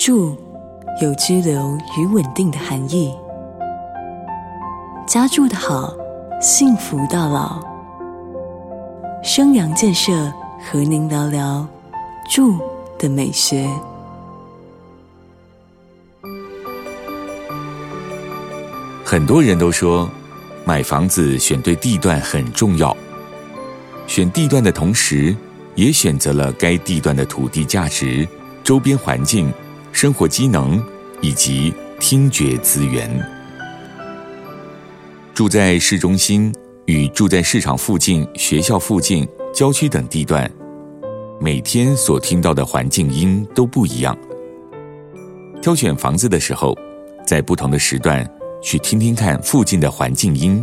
住有居留与稳定的含义。家住的好，幸福到老。生阳建设和您聊聊住的美学。很多人都说，买房子选对地段很重要。选地段的同时，也选择了该地段的土地价值、周边环境、生活机能以及听觉资源。住在市中心与住在市场附近、学校附近、郊区等地段，每天所听到的环境音都不一样。挑选房子的时候，在不同的时段。去听听看附近的环境音，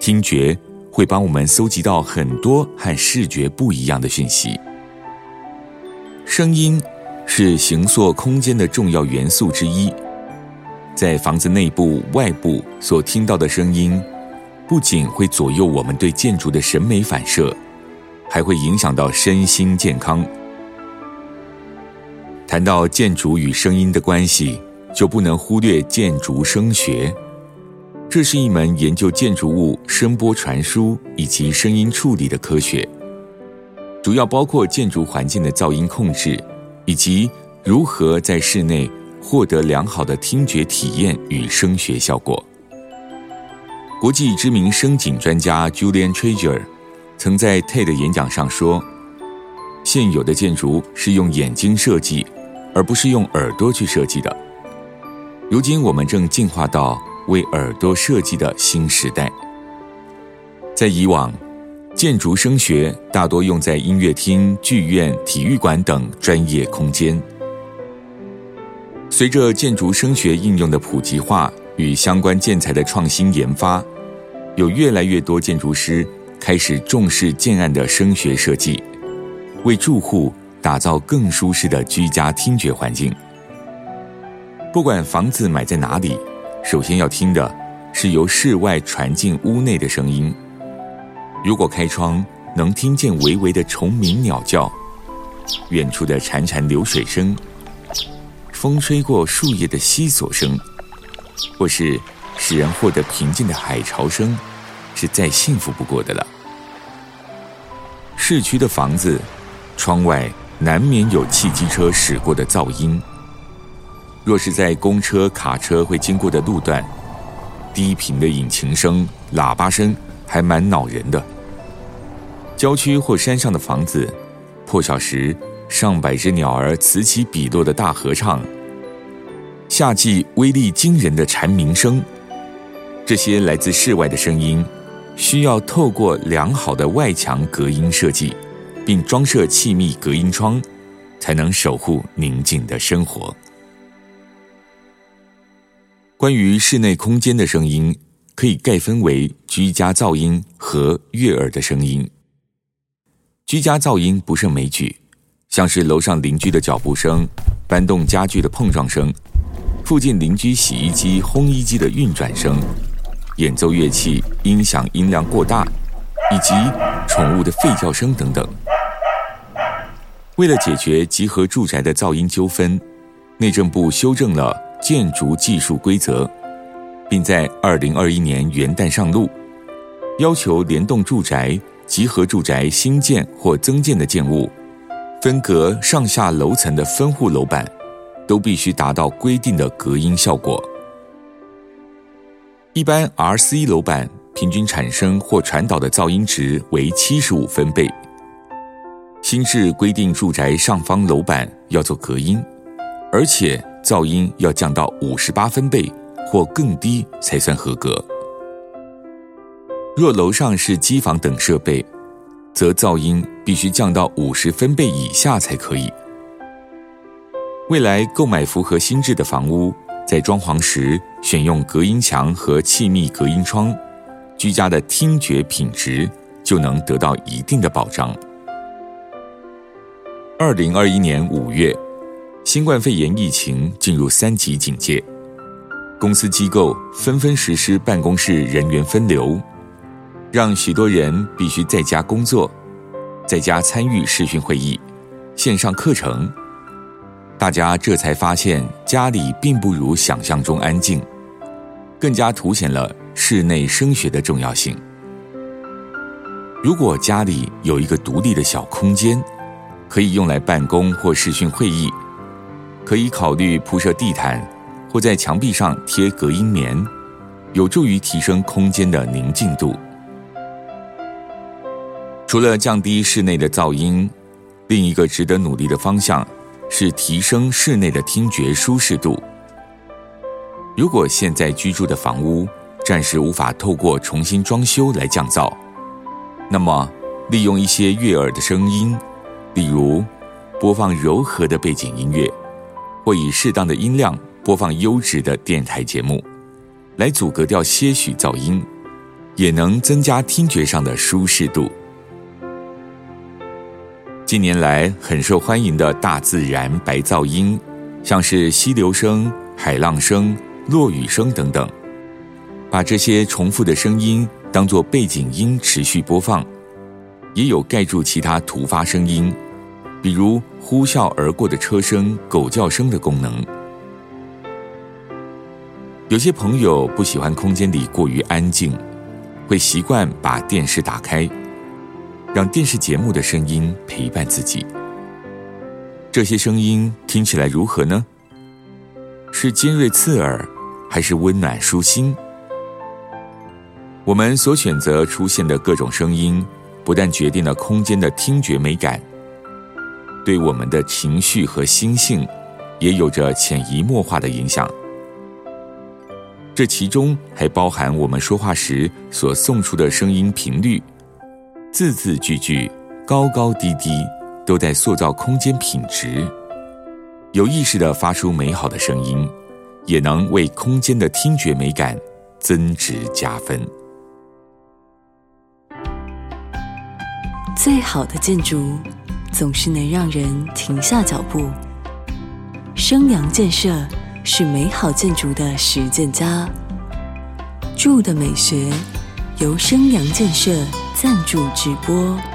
听觉会帮我们搜集到很多和视觉不一样的讯息。声音是形塑空间的重要元素之一，在房子内部、外部所听到的声音，不仅会左右我们对建筑的审美反射，还会影响到身心健康。谈到建筑与声音的关系。就不能忽略建筑声学，这是一门研究建筑物声波传输以及声音处理的科学，主要包括建筑环境的噪音控制，以及如何在室内获得良好的听觉体验与声学效果。国际知名声景专家 Julian Treasure 曾在 TED 演讲上说：“现有的建筑是用眼睛设计，而不是用耳朵去设计的。”如今，我们正进化到为耳朵设计的新时代。在以往，建筑声学大多用在音乐厅、剧院、体育馆等专业空间。随着建筑声学应用的普及化与相关建材的创新研发，有越来越多建筑师开始重视建案的声学设计，为住户打造更舒适的居家听觉环境。不管房子买在哪里，首先要听的是由室外传进屋内的声音。如果开窗能听见微微的虫鸣鸟叫，远处的潺潺流水声，风吹过树叶的悉索声，或是使人获得平静的海潮声，是再幸福不过的了。市区的房子，窗外难免有汽机车驶过的噪音。若是在公车、卡车会经过的路段，低频的引擎声、喇叭声还蛮恼人的。郊区或山上的房子，破晓时上百只鸟儿此起彼落的大合唱，夏季威力惊人的蝉鸣声，这些来自室外的声音，需要透过良好的外墙隔音设计，并装设气密隔音窗，才能守护宁静的生活。关于室内空间的声音，可以概分为居家噪音和悦耳的声音。居家噪音不胜枚举，像是楼上邻居的脚步声、搬动家具的碰撞声、附近邻居洗衣机、烘衣机的运转声、演奏乐器音响音量过大，以及宠物的吠叫声等等。为了解决集合住宅的噪音纠纷，内政部修正了。建筑技术规则，并在二零二一年元旦上路，要求联动住宅、集合住宅新建或增建的建物，分隔上下楼层的分户楼板，都必须达到规定的隔音效果。一般 R C 楼板平均产生或传导的噪音值为七十五分贝，新制规定住宅上方楼板要做隔音，而且。噪音要降到五十八分贝或更低才算合格。若楼上是机房等设备，则噪音必须降到五十分贝以下才可以。未来购买符合新制的房屋，在装潢时选用隔音墙和气密隔音窗，居家的听觉品质就能得到一定的保障。二零二一年五月。新冠肺炎疫情进入三级警戒，公司机构纷纷实施办公室人员分流，让许多人必须在家工作，在家参与视讯会议、线上课程。大家这才发现家里并不如想象中安静，更加凸显了室内声学的重要性。如果家里有一个独立的小空间，可以用来办公或视讯会议，可以考虑铺设地毯或在墙壁上贴隔音棉，有助于提升空间的宁静度。除了降低室内的噪音，另一个值得努力的方向是提升室内的听觉舒适度。如果现在居住的房屋暂时无法透过重新装修来降噪，那么利用一些悦耳的声音，例如播放柔和的背景音乐，或以适当的音量播放优质的电台节目，来阻隔掉些许噪音，也能增加听觉上的舒适度。近年来很受欢迎的大自然白噪音，像是溪流声、海浪声、落雨声等等，把这些重复的声音当作背景音持续播放，也有盖住其他突发声音，比如呼啸而过的车声、狗叫声的功能。有些朋友不喜欢空间里过于安静，会习惯把电视打开。让电视节目的声音陪伴自己，这些声音听起来如何呢？是尖锐刺耳，还是温暖舒心？我们所选择出现的各种声音，不但决定了空间的听觉美感，对我们的情绪和心性也有着潜移默化的影响。这其中还包含我们说话时所送出的声音频率。字字句句、高高低低，都在塑造空间品质。有意识的发出美好的声音，也能为空间的听觉美感增值加分。最好的建筑，总是能让人停下脚步。生阳建设是美好建筑的实践家。住的美学，由生阳建设。赞助直播。